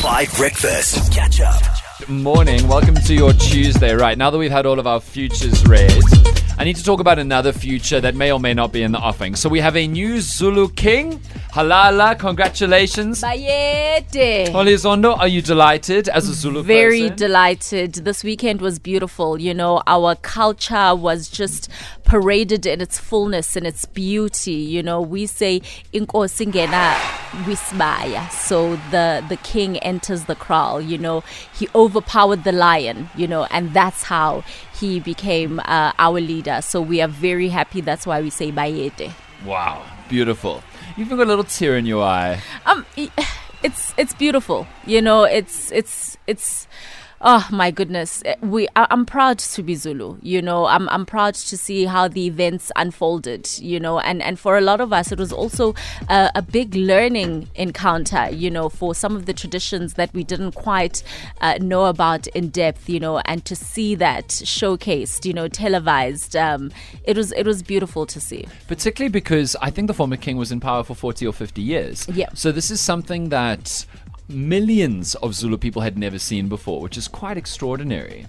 5 Breakfast. Catch up. morning. Welcome to your Tuesday. Right now that we've had all of our futures read, I need to talk about another future that may or may not be in the offing. So we have a new Zulu king. Halala, congratulations. Bayete. Olizondo, are you delighted as a Zulu Very person? delighted. This weekend was beautiful. You know, our culture was just paraded in its fullness and its beauty. You know, we say inkosi ngena wisbaya. So the the king enters the kraal. You know, he overpowered the lion. You know, and that's how he became uh, our leader. So we are very happy. That's why we say bayete. Wow, beautiful. You've even got a little tear in your eye. um it's it's beautiful you know it's it's it's oh my goodness. Eh, we I- i'm proud to be zulu you know. I'm i'm proud to see how the events unfolded you know. And and for a lot of us it was also a, a big learning encounter you know for some of the traditions that we didn't quite uh, know about in depth you know. And to see that showcased you know televised um it was it was beautiful to see. Particularly because I think the former king was in power for 40 or 50 years. Yeah. So this is something that millions of Zulu people had never seen before, which is quite extraordinary.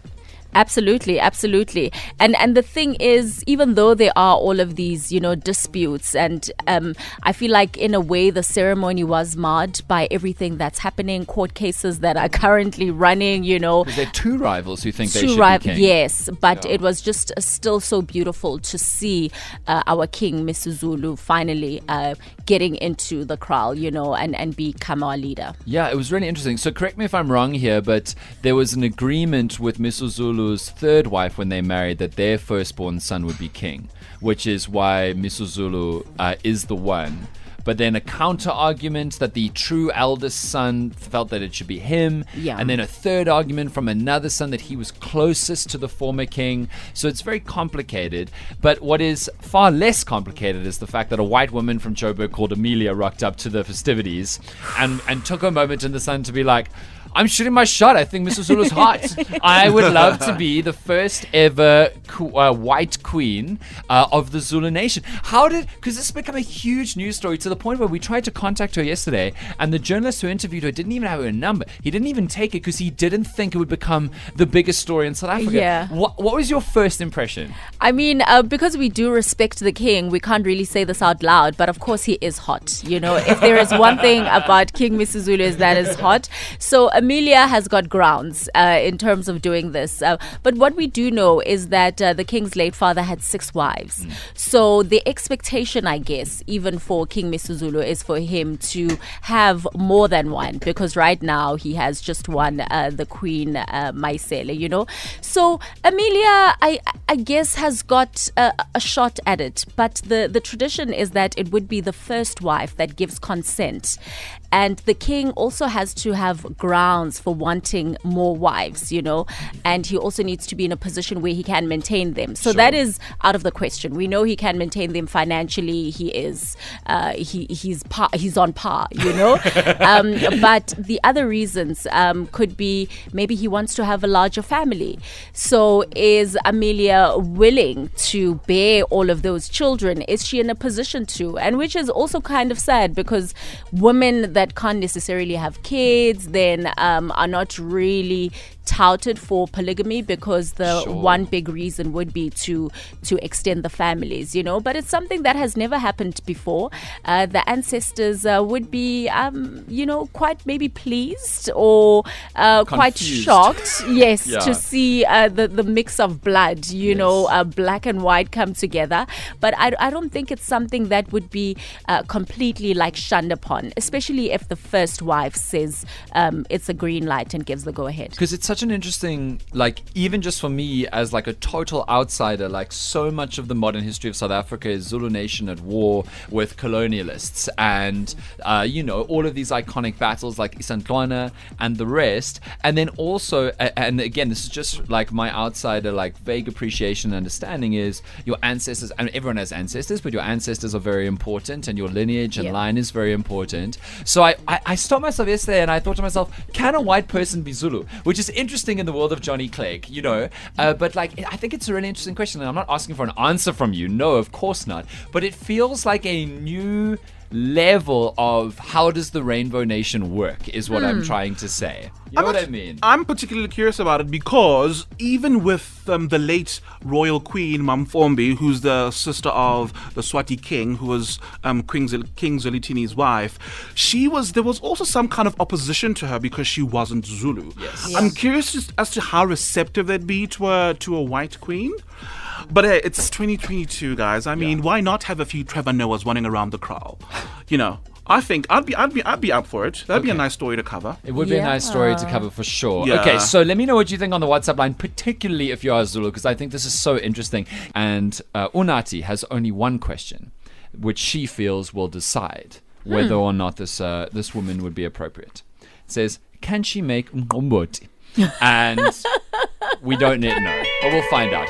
Absolutely, absolutely. And and the thing is, even though there are all of these, you know, disputes, and um, I feel like in a way the ceremony was marred by everything that's happening, court cases that are currently running, you know. There are two rivals who think they should be king. yes, but Yeah. it was just uh, still so beautiful to see uh, our king, Misuzulu, finally uh, getting into the kraal, you know, and, and become our leader. Yeah, it was really interesting. So correct me if I'm wrong here, but there was an agreement with Third wife when they married that their firstborn son would be king, which is why Misuzulu uh, is the one. But then a counter argument that the true eldest son felt that it should be him. Yeah. And then a third argument from another son that he was closest to the former king. So it's very complicated. But what is far less complicated is the fact that a white woman from Joburg called Amelia rocked up to the festivities and, and took a moment in the sun to be like, I'm shooting my shot. I think Misuzulu's hot. I would love to be the first ever uh, white queen uh, of the Zulu nation. How did, because this has become a huge news story to the point where we tried to contact her yesterday, and the journalist who interviewed her didn't even have her number. He didn't even take it because he didn't think it would become the biggest story in South Africa. Yeah. What, what was your first impression? I mean, uh, because we do respect the king, we can't really say this out loud, but of course he is hot. You know, if there is one thing about King Misuzulu is that is hot. So Amelia has got grounds uh, in terms of doing this. Uh, but what we do know is that uh, the king's late father had six wives. So the expectation, I guess, even for King Misuzulu is for him to have more than one because right now he has just one, uh, the Queen uh, Mayisela, you know. So Amelia, I I guess, has got a, a shot at it, but the the tradition is that it would be the first wife that gives consent, and the king also has to have grounds for wanting more wives, you know, and he also needs to be in a position where he can maintain them. So that is out of the question. We know he can maintain them financially. He is uh, he he's par, he's on par, you know. um, but the other reasons um, could be maybe he wants to have a larger family. So is Amelia willing to bear all of those children? Is she in a position to? And which is also kind of sad because women that can't necessarily have kids then um, are not really touted for polygamy because the Sure. one big reason would be to to extend the families you know but it's something that has never happened before uh, the ancestors uh, would be um, you know quite maybe pleased or uh, quite shocked yes Yeah. to see uh, the the mix of blood you know Yes. uh, black and white come together but I, I don't think it's something that would be uh, completely like shunned upon especially if the first wife says um, it's a green light and gives the go ahead because it's such an interesting like even just for me as like a total outsider like so much of the modern history of south africa is zulu nation at war with colonialists and uh, you know all of these iconic battles like isandlwana and the rest. And then also and again this is just like my outsider like vague appreciation and understanding is your ancestors and everyone has ancestors but your ancestors are very important and your lineage and line is very important. So I, I i stopped myself yesterday and i thought to myself can a white person be zulu? Which is interesting in the world of Johnny Clegg, you know. Uh, but like, I think it's a really interesting question, and I'm not asking for an answer from you. No, of course not. But it feels like a new level of how does the Rainbow Nation work is what Hmm. I'm trying to say. You know I'm what I mean? I'm particularly curious about it because even with um, the late royal queen Mantfombi, who's the sister of the Swati king, who was um, King, Zil- king Zwelithini's wife, she was there was also some kind of opposition to her because she wasn't Zulu. Yes. I'm curious as- as to how receptive they'd be to a to a white queen. But hey, it's 2022, guys. I mean, why not have a few Trevor Noahs running around the kraal? You know, I think I'd be I'd be I'd be up for it. That'd be a nice story to cover. It would be a nice story to cover for sure. Yeah. Okay, so let me know what you think on the WhatsApp line, particularly if you are Zulu, because I think this is so interesting. And uh, Unati has only one question, which she feels will decide whether or not this uh, this woman would be appropriate. It says, "Can she make ngomboti?" And we don't yet know, but we'll find out.